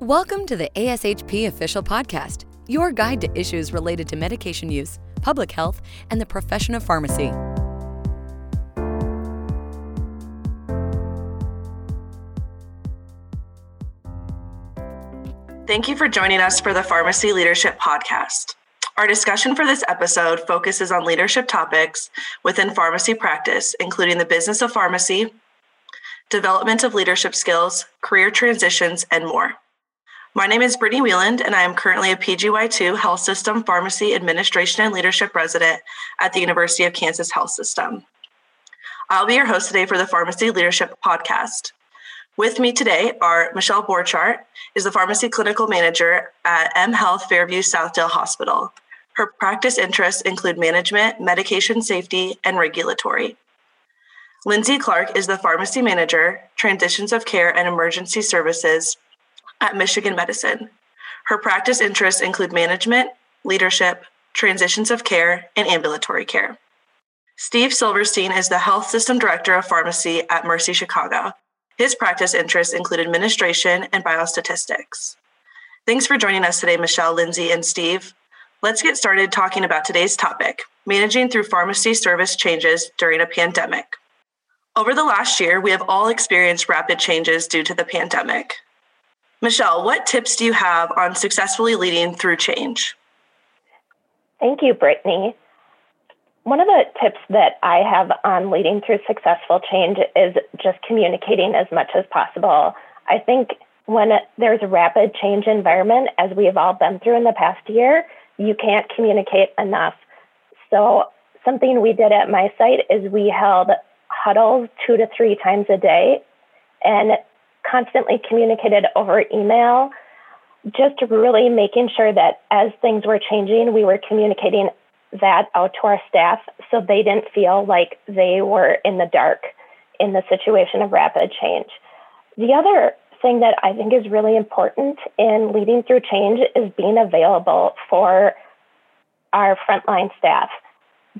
Welcome to the ASHP Official Podcast, your guide to issues related to medication use, public health, and the profession of pharmacy. Thank you for joining us for the Pharmacy Leadership Podcast. Our discussion for this episode focuses on leadership topics within pharmacy practice, including the business of pharmacy, development of leadership skills, career transitions, and more. My name is Brittany Wieland, and I am currently a PGY2 Health System Pharmacy Administration and Leadership resident at the University of Kansas Health System. I'll be your host today for the Pharmacy Leadership Podcast. With me today are Michelle Borchardt, is the pharmacy clinical manager at M Health Fairview Southdale Hospital. Her practice interests include management, medication safety, and regulatory. Lindsay Clark is the pharmacy manager, transitions of care and emergency services at Michigan Medicine. Her practice interests include management, leadership, transitions of care, and ambulatory care. Steve Silverstein is the Health System Director of Pharmacy at Mercy Chicago. His practice interests include administration and biostatistics. Thanks for joining us today, Michelle, Lindsay, and Steve. Let's get started talking about today's topic managing through pharmacy service changes during a pandemic. Over the last year, we have all experienced rapid changes due to the pandemic. Michelle, what tips do you have on successfully leading through change? Thank you, Brittany. One of the tips that I have on leading through successful change is just communicating as much as possible. I think when there's a rapid change environment, as we have all been through in the past year, you can't communicate enough. So, something we did at my site is we held huddles two to three times a day. And constantly communicated over email, just really making sure that as things were changing, we were communicating that out to our staff so they didn't feel like they were in the dark in the situation of rapid change. The other thing that I think is really important in leading through change is being available for our frontline staff,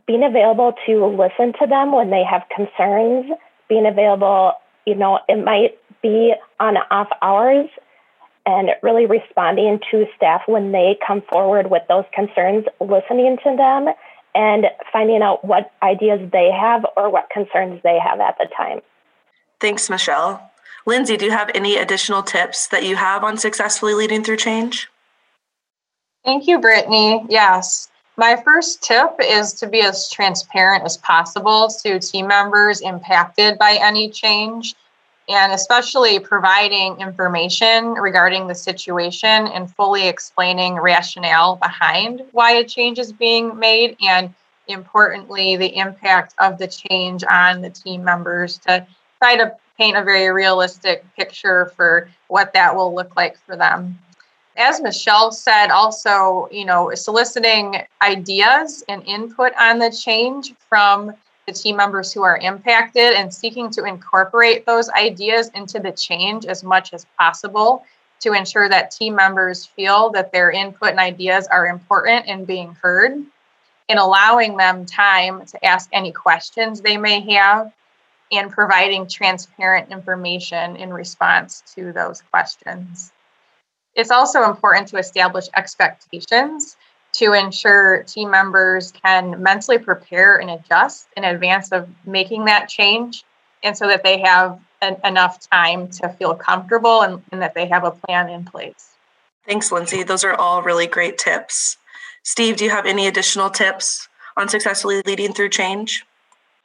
being available to listen to them when they have concerns, being available, you know, it might be on off hours and really responding to staff when they come forward with those concerns, listening to them and finding out what ideas they have or what concerns they have at the time. Thanks, Michelle. Lindsay, do you have any additional tips that you have on successfully leading through change? Thank you, Brittany. Yes. My first tip is to be as transparent as possible to team members impacted by any change and especially providing information regarding the situation and fully explaining rationale behind why a change is being made and importantly the impact of the change on the team members to try to paint a very realistic picture for what that will look like for them as michelle said also you know soliciting ideas and input on the change from the team members who are impacted and seeking to incorporate those ideas into the change as much as possible to ensure that team members feel that their input and ideas are important and being heard and allowing them time to ask any questions they may have and providing transparent information in response to those questions. It's also important to establish expectations to ensure team members can mentally prepare and adjust in advance of making that change and so that they have an, enough time to feel comfortable and, and that they have a plan in place. Thanks, Lindsay. Those are all really great tips. Steve, do you have any additional tips on successfully leading through change?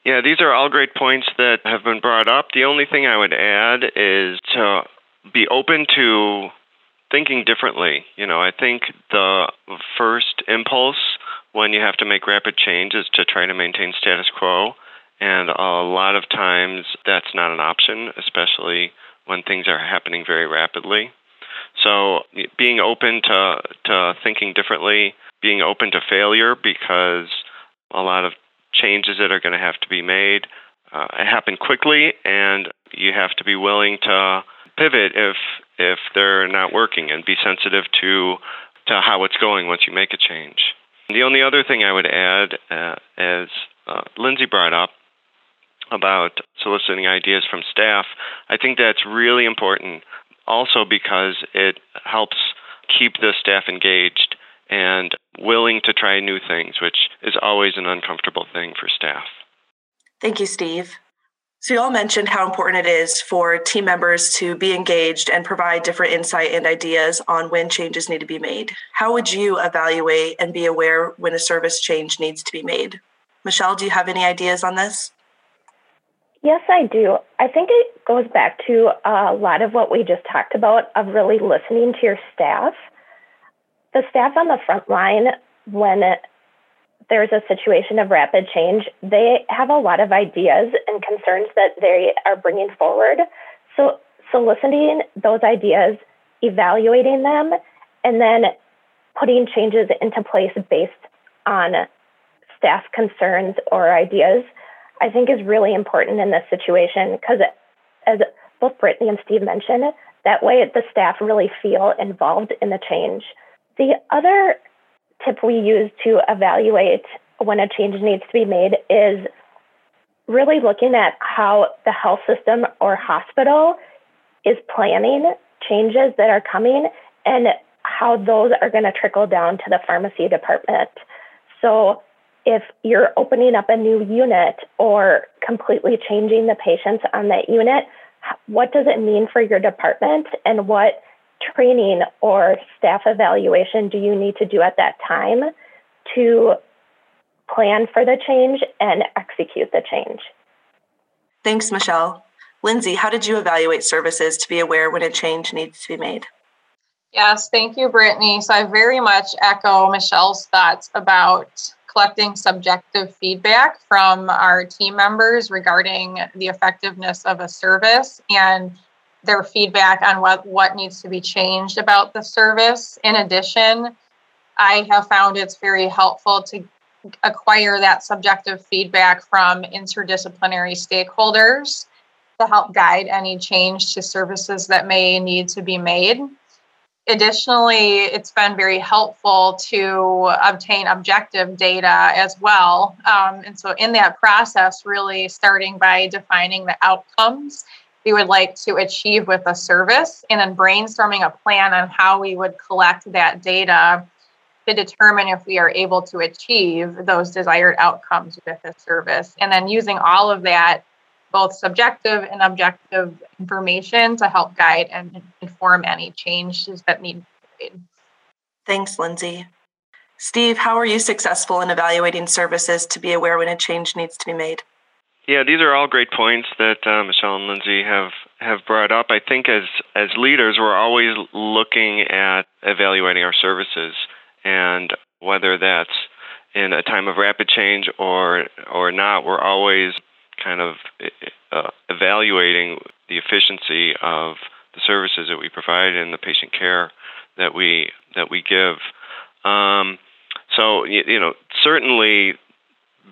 Yeah, these are all great points that have been brought up. The only thing I would add is to be open to thinking differently. You know, I think the first impulse when you have to make rapid change is to try to maintain status quo. And a lot of times that's not an option, especially when things are happening very rapidly. So being open to, to thinking differently, being open to failure because a lot of changes that are going to have to be made uh, happen quickly and you have to be willing to pivot if if they're not working and be sensitive to to how it's going once you make a change. The only other thing I would add, uh, as uh, Lindsay brought up about soliciting ideas from staff, I think that's really important. also because it helps keep the staff engaged and willing to try new things, which is always an uncomfortable thing for staff. Thank you, Steve. So, you all mentioned how important it is for team members to be engaged and provide different insight and ideas on when changes need to be made. How would you evaluate and be aware when a service change needs to be made? Michelle, do you have any ideas on this? Yes, I do. I think it goes back to uh, a lot of what we just talked about of really listening to your staff. The staff on the front line, when there's a situation of rapid change, they have a lot of ideas and concerns that they are bringing forward. So, soliciting those ideas, evaluating them, and then putting changes into place based on staff concerns or ideas, I think is really important in this situation because, as both Brittany and Steve mentioned, that way the staff really feel involved in the change. The other tip we use to evaluate when a change needs to be made is really looking at how the health system or hospital is planning changes that are coming and how those are going to trickle down to the pharmacy department. So, if you're opening up a new unit or completely changing the patients on that unit, what does it mean for your department and what training or staff evaluation do you need to do at that time to plan for the change and execute the change? Thanks, Michelle. Lindsay, how did you evaluate services to be aware when a change needs to be made? Yes, thank you, Brittany. So I very much echo Michelle's thoughts about collecting subjective feedback from our team members regarding the effectiveness of a service and their feedback on what, what needs to be changed about the service. In addition, I have found it's very helpful to acquire that subjective feedback from interdisciplinary stakeholders to help guide any change to services that may need to be made. Additionally, it's been very helpful to obtain objective data as well. Um, and so, in that process, really starting by defining the outcomes we would like to achieve with a service and then brainstorming a plan on how we would collect that data to determine if we are able to achieve those desired outcomes with a service. And then using all of that, both subjective and objective information to help guide and inform any changes that need to be made. Thanks, Lindsay. Steve, how are you successful in evaluating services to be aware when a change needs to be made? Yeah, these are all great points that uh, Michelle and Lindsay have have brought up. I think as as leaders, we're always looking at evaluating our services, and whether that's in a time of rapid change or or not, we're always kind of uh, evaluating the efficiency of the services that we provide and the patient care that we that we give. Um, so you, you know, certainly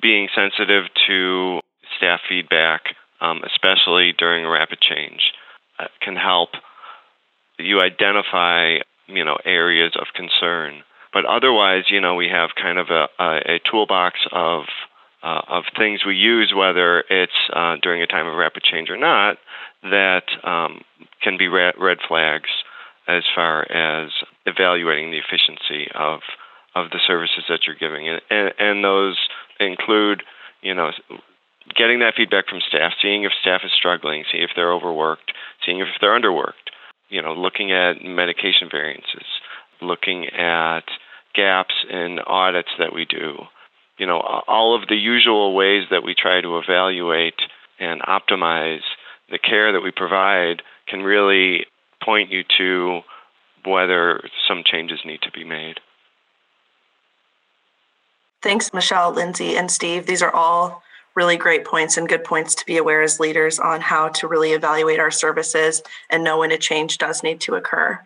being sensitive to staff feedback, um, especially during rapid change, uh, can help you identify you know areas of concern. But otherwise, you know, we have kind of a, a, a toolbox of uh, of things we use, whether it's uh, during a time of rapid change or not, that um, can be red, red flags as far as evaluating the efficiency of of the services that you're giving, and, and those include, you know, getting that feedback from staff, seeing if staff is struggling, seeing if they're overworked, seeing if they're underworked, you know, looking at medication variances, looking at gaps in audits that we do, you know, all of the usual ways that we try to evaluate and optimize the care that we provide can really point you to whether some changes need to be made. Thanks, Michelle, Lindsay, and Steve. These are all really great points and good points to be aware as leaders on how to really evaluate our services and know when a change does need to occur.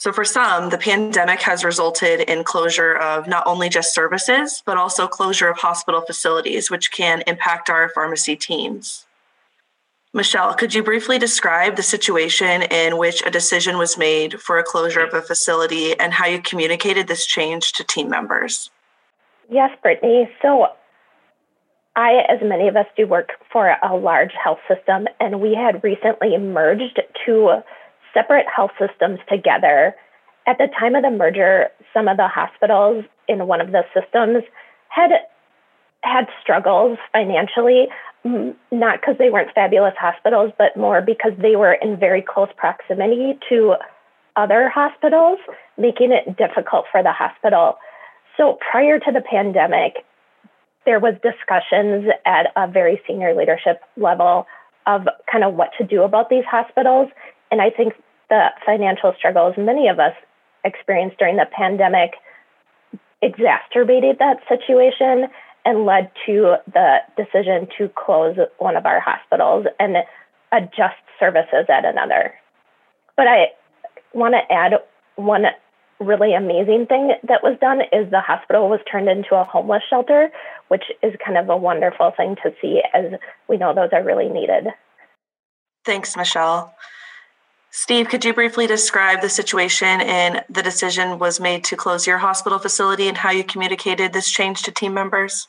So, for some, the pandemic has resulted in closure of not only just services, but also closure of hospital facilities, which can impact our pharmacy teams. Michelle, could you briefly describe the situation in which a decision was made for a closure of a facility and how you communicated this change to team members? Yes, Brittany. So, I, as many of us do, work for a large health system, and we had recently merged two separate health systems together. At the time of the merger, some of the hospitals in one of the systems had had struggles financially, not because they weren't fabulous hospitals, but more because they were in very close proximity to other hospitals, making it difficult for the hospital. So prior to the pandemic, there was discussions at a very senior leadership level of kind of what to do about these hospitals. And I think the financial struggles many of us experienced during the pandemic exacerbated that situation and led to the decision to close one of our hospitals and adjust services at another. But I want to add one really amazing thing that was done is the hospital was turned into a homeless shelter, which is kind of a wonderful thing to see as we know those are really needed. Thanks, Michelle. Steve, could you briefly describe the situation and the decision was made to close your hospital facility and how you communicated this change to team members?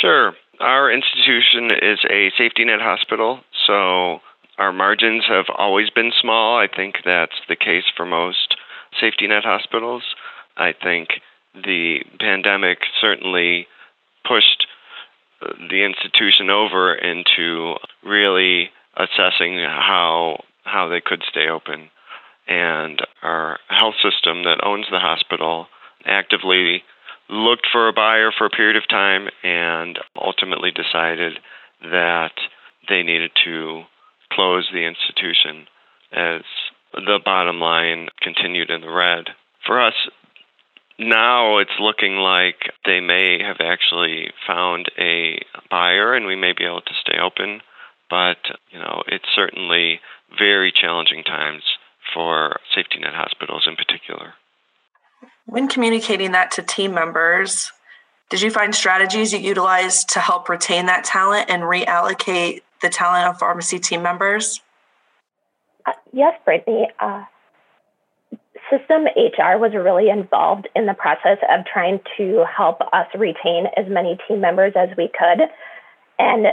Sure. Our institution is a safety net hospital, so our margins have always been small. I think that's the case for most safety net hospitals. I think the pandemic certainly pushed uh, the institution over into really assessing how how they could stay open. And our health system that owns the hospital actively looked for a buyer for a period of time and ultimately decided that they needed to close the institution as the bottom line continued in the red. For us, now it's looking like they may have actually found a buyer and we may be able to stay open. But, you know, it's certainly very challenging times for safety net hospitals in particular. When communicating that to team members, did you find strategies you utilized to help retain that talent and reallocate the talent of pharmacy team members? Uh, yes, Brittany. Uh, system HR was really involved in the process of trying to help us retain as many team members as we could and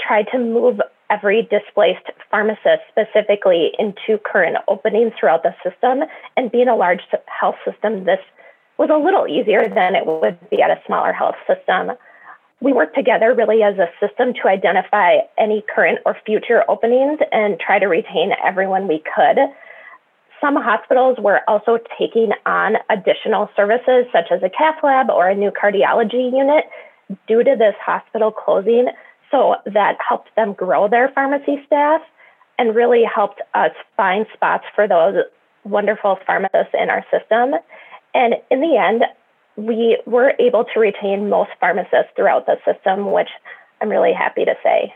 try to move every displaced pharmacist specifically into current openings throughout the system. And being a large health system, this was a little easier than it would be at a smaller health system. We worked together really as a system to identify any current or future openings and try to retain everyone we could. Some hospitals were also taking on additional services, such as a cath lab or a new cardiology unit, due to this hospital closing. So that helped them grow their pharmacy staff and really helped us find spots for those wonderful pharmacists in our system. And in the end, we were able to retain most pharmacists throughout the system, which I'm really happy to say.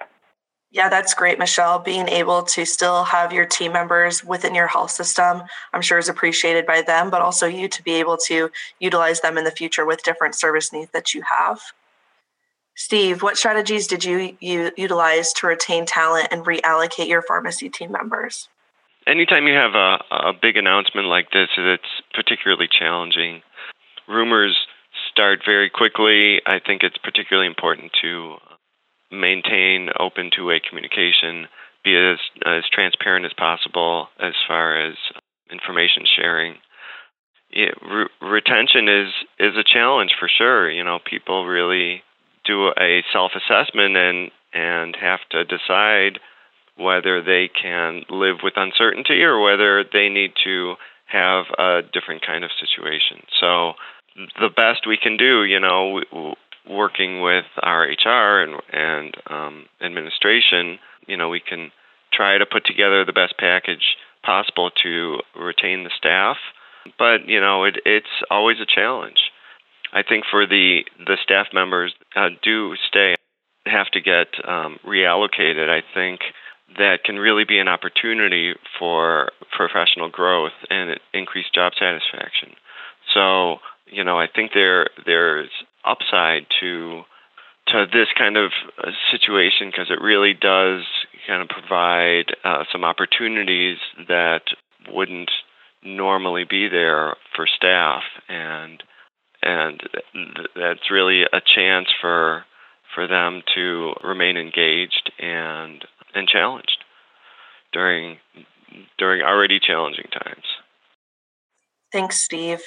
Yeah, that's great, Michelle. Being able to still have your team members within your health system, I'm sure is appreciated by them, but also you to be able to utilize them in the future with different service needs that you have. Steve, what strategies did you, you utilize to retain talent and reallocate your pharmacy team members? Anytime you have a, a big announcement like this, it's particularly challenging. Rumors start very quickly. I think it's particularly important to maintain open two-way communication, be as as transparent as possible as far as um, information sharing. Yeah, re- retention is is a challenge for sure. You know, people really do a self assessment and and have to decide whether they can live with uncertainty or whether they need to have a different kind of situation. So the best we can do, you know, working with our HR and and um, administration, you know, we can try to put together the best package possible to retain the staff. But you know, it, it's always a challenge. I think for the the staff members uh, do stay have to get um, reallocated. I think that can really be an opportunity for professional growth and increased job satisfaction. So you know, I think there there's upside to to this kind of uh, situation because it really does kind of provide uh, some opportunities that wouldn't normally be there for staff and and that's really a chance for for them to remain engaged and and challenged during during already challenging times. Thanks, Steve.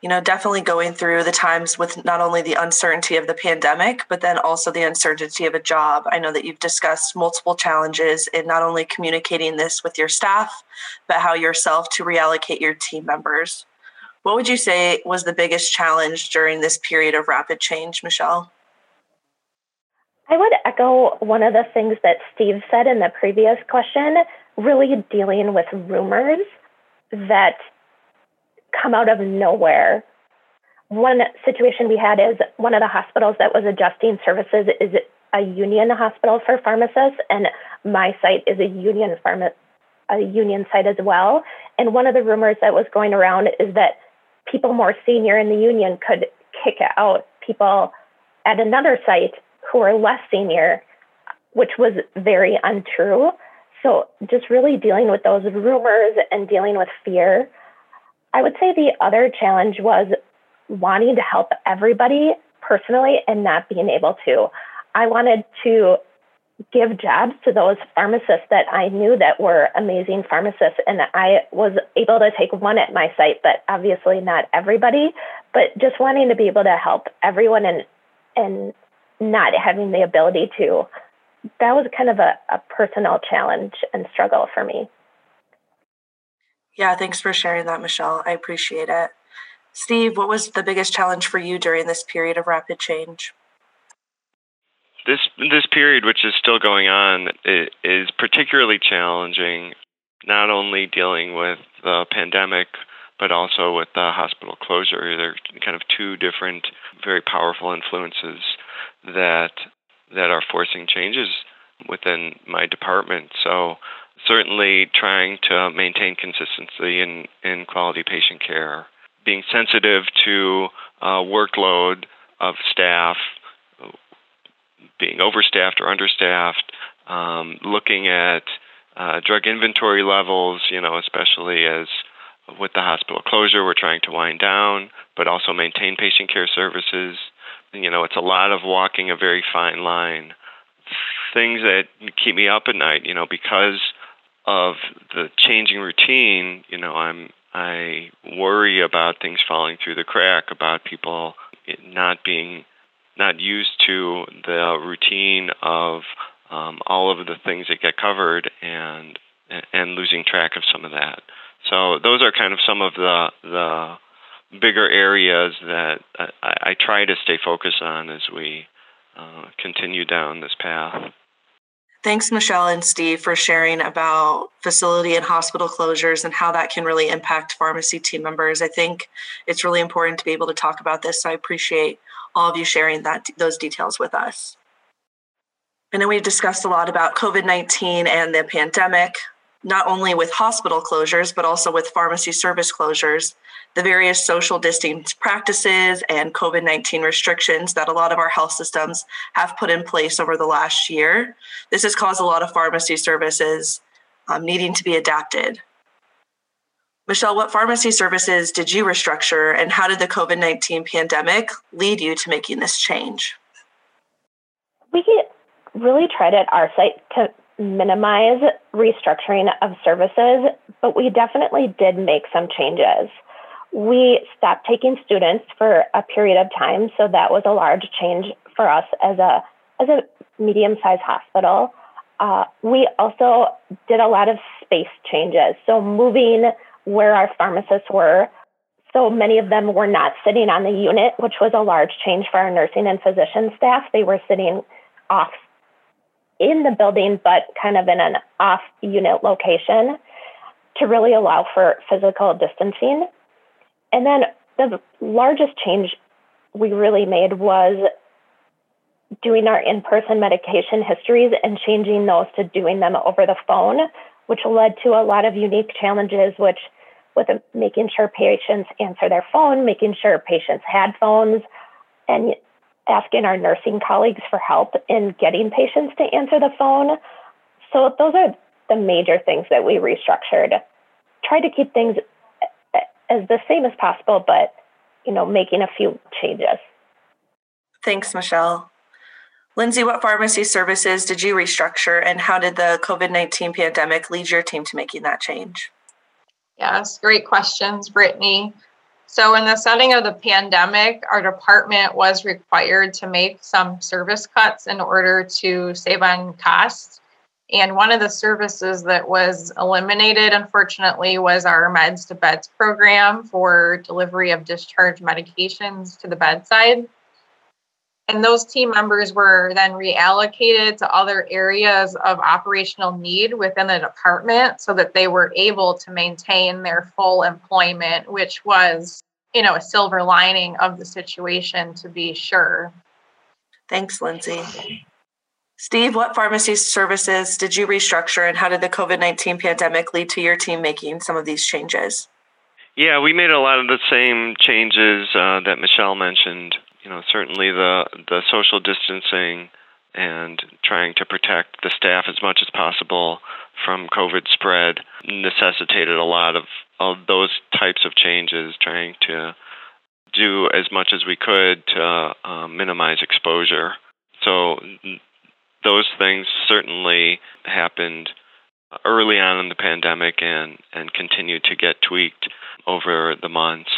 You know, definitely going through the times with not only the uncertainty of the pandemic, but then also the uncertainty of a job. I know that you've discussed multiple challenges in not only communicating this with your staff, but how yourself to reallocate your team members. What would you say was the biggest challenge during this period of rapid change, Michelle? I would echo one of the things that Steve said in the previous question, really dealing with rumors that come out of nowhere. One situation we had is one of the hospitals that was adjusting services is a union hospital for pharmacists, and my site is a union pharma, a union site as well. And one of the rumors that was going around is that people more senior in the union could kick out people at another site who are less senior, which was very untrue. So just really dealing with those rumors and dealing with fear. I would say the other challenge was wanting to help everybody personally and not being able to. I wanted to give jobs to those pharmacists that I knew that were amazing pharmacists. And I was able to take one at my site, but obviously not everybody, but just wanting to be able to help everyone and, and not having the ability to. That was kind of a, a personal challenge and struggle for me. Yeah, thanks for sharing that, Michelle. I appreciate it. Steve, what was the biggest challenge for you during this period of rapid change? This this period, which is still going on, is particularly challenging. Not only dealing with the pandemic, but also with the hospital closure. They're kind of two different, very powerful influences that that are forcing changes within my department. So certainly trying to maintain consistency in, in quality patient care, being sensitive to uh, workload of staff, being overstaffed or understaffed, um, looking at uh, drug inventory levels, you know, especially as with the hospital closure, we're trying to wind down, but also maintain patient care services. You know, it's a lot of walking a very fine line. Things that keep me up at night, you know, because of the changing routine, you know, I'm I worry about things falling through the crack, about people not being not used to the routine of um, all of the things that get covered and and losing track of some of that. So those are kind of some of the the bigger areas that I, I try to stay focused on as we uh, continue down this path. Thanks, Michelle and Steve, for sharing about facility and hospital closures and how that can really impact pharmacy team members. I think it's really important to be able to talk about this. So I appreciate all of you sharing that those details with us. I know we've discussed a lot about COVID 19 and the pandemic, not only with hospital closures, but also with pharmacy service closures, the various social distance practices and COVID 19 restrictions that a lot of our health systems have put in place over the last year. This has caused a lot of pharmacy services um, needing to be adapted. Michelle, what pharmacy services did you restructure, and how did the COVID 19 pandemic lead you to making this change? We really tried at our site to minimize restructuring of services, but we definitely did make some changes. We stopped taking students for a period of time, so that was a large change for us as a as a medium-sized hospital. Uh, we also did a lot of space changes, so moving where our pharmacists were. So many of them were not sitting on the unit, which was a large change for our nursing and physician staff. They were sitting off in the building, but kind of in an off unit location to really allow for physical distancing. And then the largest change we really made was doing our in person medication histories and changing those to doing them over the phone, which led to a lot of unique challenges, which with making sure patients answer their phone, making sure patients had phones, and asking our nursing colleagues for help in getting patients to answer the phone. So those are the major things that we restructured. Try to keep things uh, as the same as possible, but you know, making a few changes. Thanks, Michelle. Lindsay, what pharmacy services did you restructure and how did the COVID 19 pandemic lead your team to making that change? Yes, great questions, Brittany. So, in the setting of the pandemic, our department was required to make some service cuts in order to save on costs. And one of the services that was eliminated, unfortunately, was our Meds to Beds program for delivery of discharge medications to the bedside. And those team members were then reallocated to other areas of operational need within the department so that they were able to maintain their full employment, which was, you know, a silver lining of the situation to be sure. Thanks, Lindsay. Steve, what pharmacy services did you restructure and how did the COVID 19 pandemic lead to your team making some of these changes? Yeah, we made a lot of the same changes uh, that Michelle mentioned you know, certainly the the social distancing and trying to protect the staff as much as possible from COVID spread necessitated a lot of, of those types of changes, trying to do as much as we could to uh, minimize exposure. So those things certainly happened early on in the pandemic and, and continued to get tweaked over the months.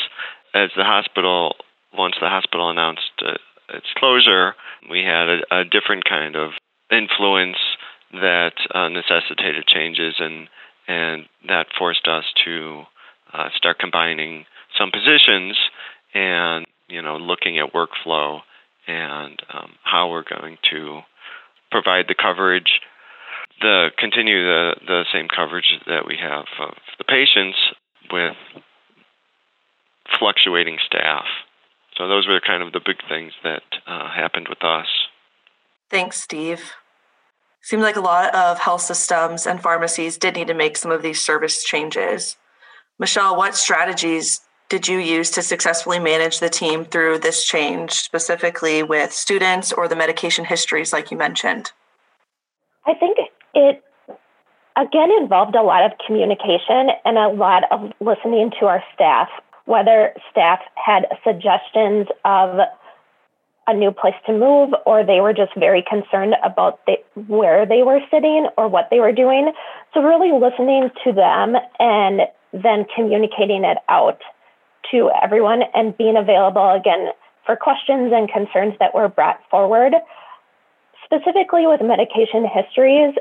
As the hospital once the hospital announced uh, its closure, we had a, a, different kind of influence that uh, necessitated changes, and and that forced us to uh, start combining some positions and you know looking at workflow and um, how we're going to provide the coverage, the continue the the same coverage that we have of the patients with fluctuating staff. So those were kind of the big things that uh, happened with us. Thanks, Steve. Seems like a lot of health systems and pharmacies did need to make some of these service changes. Michelle, what strategies did you use to successfully manage the team through this change, specifically with students or the medication histories, like you mentioned? I think it again involved a lot of communication and a lot of listening to our staff whether staff had suggestions of a new place to move or they were just very concerned about the, where they were sitting or what they were doing. So, really listening to them and then communicating it out to everyone and being available again for questions and concerns that were brought forward. Specifically with medication histories,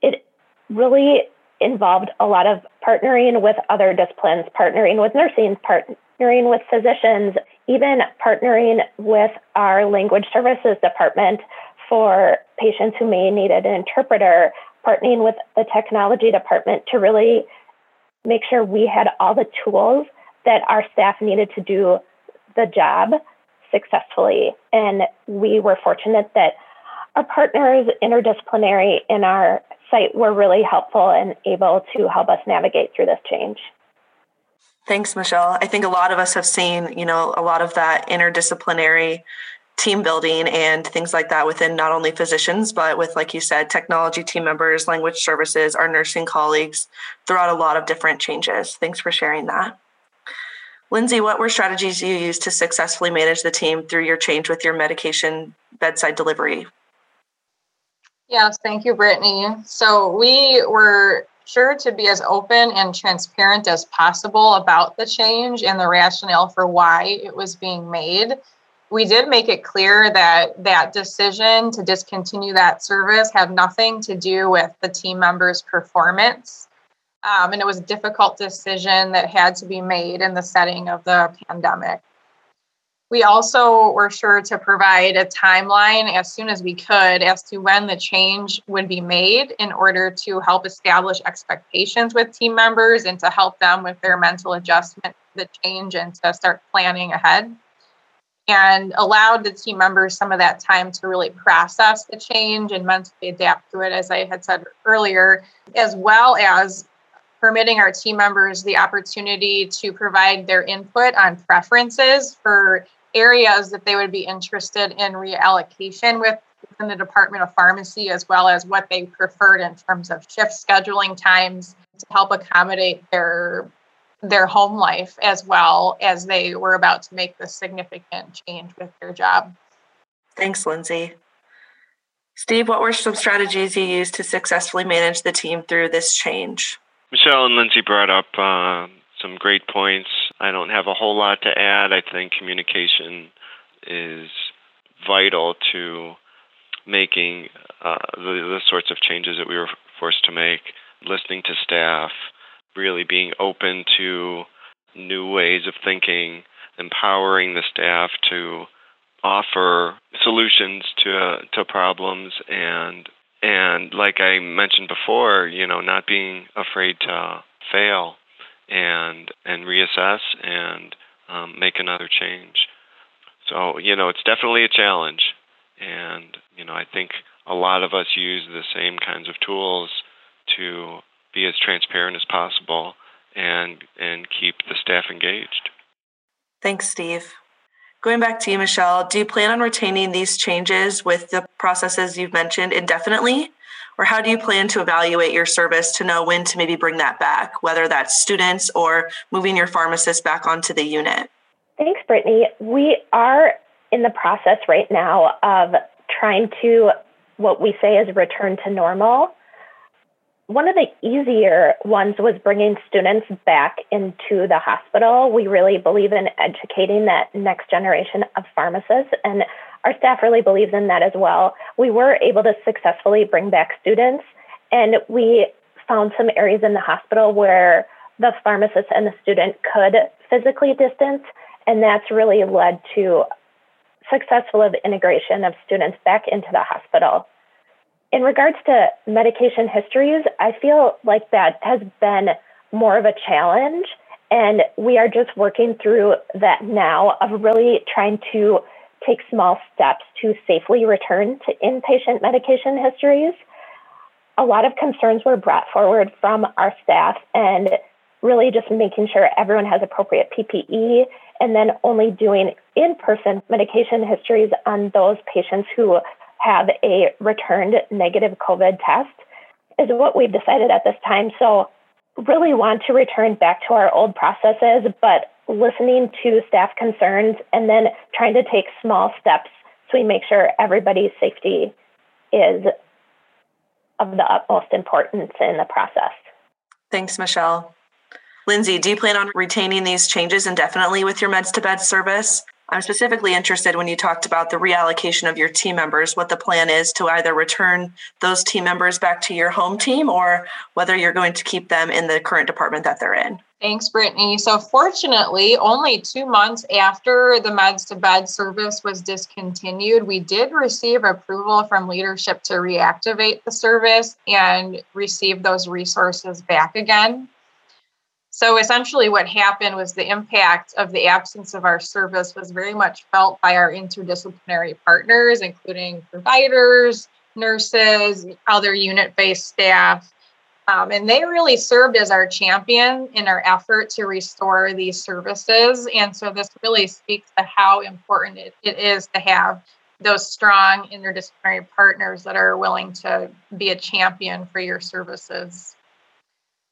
it really involved a lot of partnering with other disciplines, partnering with nursing, partnering with physicians, even partnering with our language services department for patients who may need an interpreter, partnering with the technology department to really make sure we had all the tools that our staff needed to do the job successfully. And we were fortunate that our partners interdisciplinary in our site were really helpful and able to help us navigate through this change. Thanks, Michelle. I think a lot of us have seen, you know, a lot of that interdisciplinary team building and things like that within not only physicians, but with, like you said, technology team members, language services, our nursing colleagues throughout a lot of different changes. Thanks for sharing that. Lindsay, what were strategies you used to successfully manage the team through your change with your medication bedside delivery Yes, thank you, Brittany. So we were sure to be as open and transparent as possible about the change and the rationale for why it was being made. We did make it clear that that decision to discontinue that service had nothing to do with the team members' performance. Um, and it was a difficult decision that had to be made in the setting of the pandemic. We also were sure to provide a timeline as soon as we could as to when the change would be made in order to help establish expectations with team members and to help them with their mental adjustment to the change and to start planning ahead. And allowed the team members some of that time to really process the change and mentally adapt to it, as I had said earlier, as well as permitting our team members the opportunity to provide their input on preferences for areas that they would be interested in reallocation with within the Department of Pharmacy, as well as what they preferred in terms of shift scheduling times to help accommodate their their home life as well as they were about to make this significant change with their job. Thanks, Lindsay. Steve, what were some strategies you used to successfully manage the team through this change? Michelle and Lindsay brought up uh, some great points. I don't have a whole lot to add. I think communication is vital to making uh, the, the sorts of changes that we were forced to make, listening to staff, really being open to new ways of thinking, empowering the staff to offer solutions to to problems and and like I mentioned before, you know, not being afraid to fail and and reassess and um, make another change. So you know, it's definitely a challenge, and you know, I think a lot of us use the same kinds of tools to be as transparent as possible and and keep the staff engaged. Thanks, Steve. Going back to you, Michelle, do you plan on retaining these changes with the processes you've mentioned indefinitely? Or how do you plan to evaluate your service to know when to maybe bring that back, whether that's students or moving your pharmacist back onto the unit? Thanks, Brittany. We are in the process right now of trying to, what we say is return to normal one of the easier ones was bringing students back into the hospital. We really believe in educating that next generation of pharmacists, and our staff really believes in that as well. We were able to successfully bring back students, and we found some areas in the hospital where the pharmacist and the student could physically distance, and that's really led to successful integration of students back into the hospital. In regards to medication histories, I feel like that has been more of a challenge. And we are just working through that now of really trying to take small steps to safely return to inpatient medication histories. A lot of concerns were brought forward from our staff and really just making sure everyone has appropriate PPE and then only doing in person medication histories on those patients who have a returned negative COVID test is what we've decided at this time. So, really want to return back to our old processes, but listening to staff concerns and then trying to take small steps so we make sure everybody's safety is of the utmost importance in the process. Thanks, Michelle. Lindsay, do you plan on retaining these changes indefinitely with your meds to bed service? I'm specifically interested when you talked about the reallocation of your team members, what the plan is to either return those team members back to your home team or whether you're going to keep them in the current department that they're in. Thanks, Brittany. So, fortunately, only two months after the meds to bed service was discontinued, we did receive approval from leadership to reactivate the service and receive those resources back again. So essentially, what happened was the impact of the absence of our service was very much felt by our interdisciplinary partners, including providers, nurses, other unit based staff. Um, and they really served as our champion in our effort to restore these services. And so this really speaks to how important it, it is to have those strong interdisciplinary partners that are willing to be a champion for your services.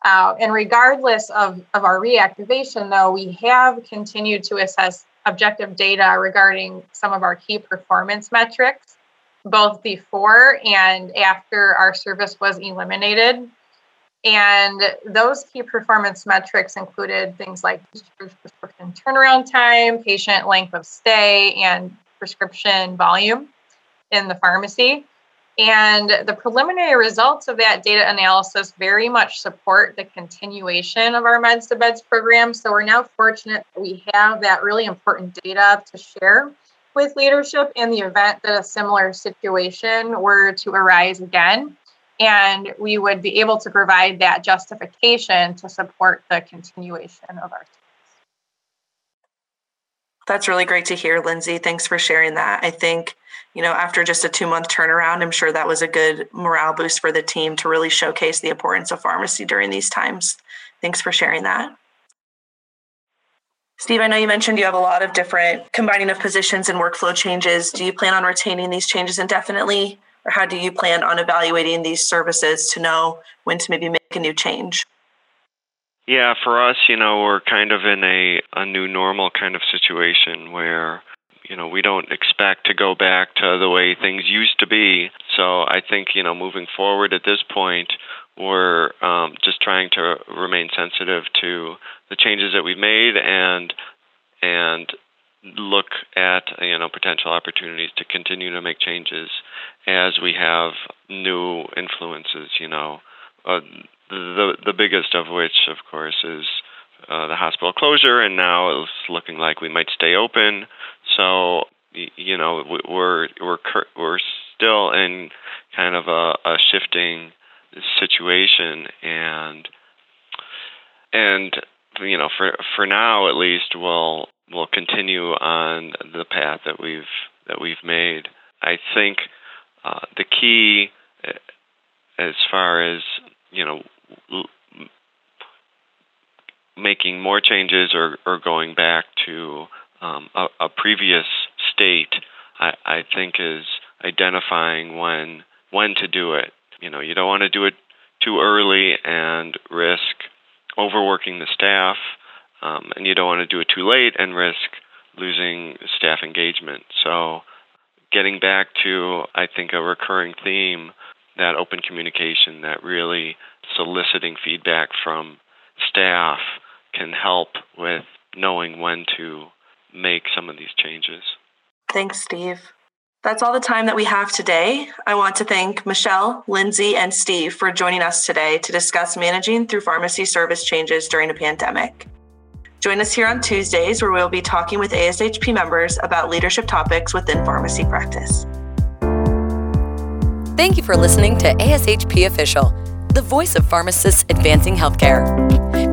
Uh, and regardless of, of our reactivation, though, we have continued to assess objective data regarding some of our key performance metrics, both before and after our service was eliminated. And those key performance metrics included things like prescription turnaround time, patient length of stay, and prescription volume in the pharmacy. And the preliminary results of that data analysis very much support the continuation of our Meds to Beds program. So we're now fortunate that we have that really important data to share with leadership in the event that a similar situation were to arise again. And we would be able to provide that justification to support the continuation of our That's really great to hear, Lindsay. Thanks for sharing that. I think you know, after just a two month turnaround, I'm sure that was a good morale boost for the team to really showcase the importance of pharmacy during these times. Thanks for sharing that. Steve, I know you mentioned you have a lot of different combining of positions and workflow changes. Do you plan on retaining these changes indefinitely? Or how do you plan on evaluating these services to know when to maybe make a new change? Yeah, for us, you know, we're kind of in a, a new normal kind of situation where you know, we don't expect to go back to the way things used to be. So I think, you know, moving forward at this point, we're um, just trying to remain sensitive to the changes that we've made and and look at you know potential opportunities to continue to make changes as we have new influences. You know, uh, the the biggest of which, of course, is uh, the hospital closure, and now it's looking like we might stay open. So you know we're we're we're still in kind of a, a shifting situation, and and you know for for now at least we'll we'll continue on the path that we've that we've made. I think uh, the key, uh, as far as you know, making more changes or, or going back to um, a, a, previous state, I, I think is identifying when when to do it. You know, you don't want to do it too early and risk overworking the staff, um, and you don't want to do it too late and risk losing staff engagement. So, getting back to I think a recurring theme that open communication, that really soliciting feedback from staff can help with knowing when to make some of these changes. Thanks, Steve. That's all the time that we have today. I want to thank Michelle, Lindsay, and Steve for joining us today to discuss managing through pharmacy service changes during a pandemic. Join us here on Tuesdays, where we'll be talking with ASHP members about leadership topics within pharmacy practice. Thank you for listening to ASHP Official the voice of pharmacists advancing healthcare.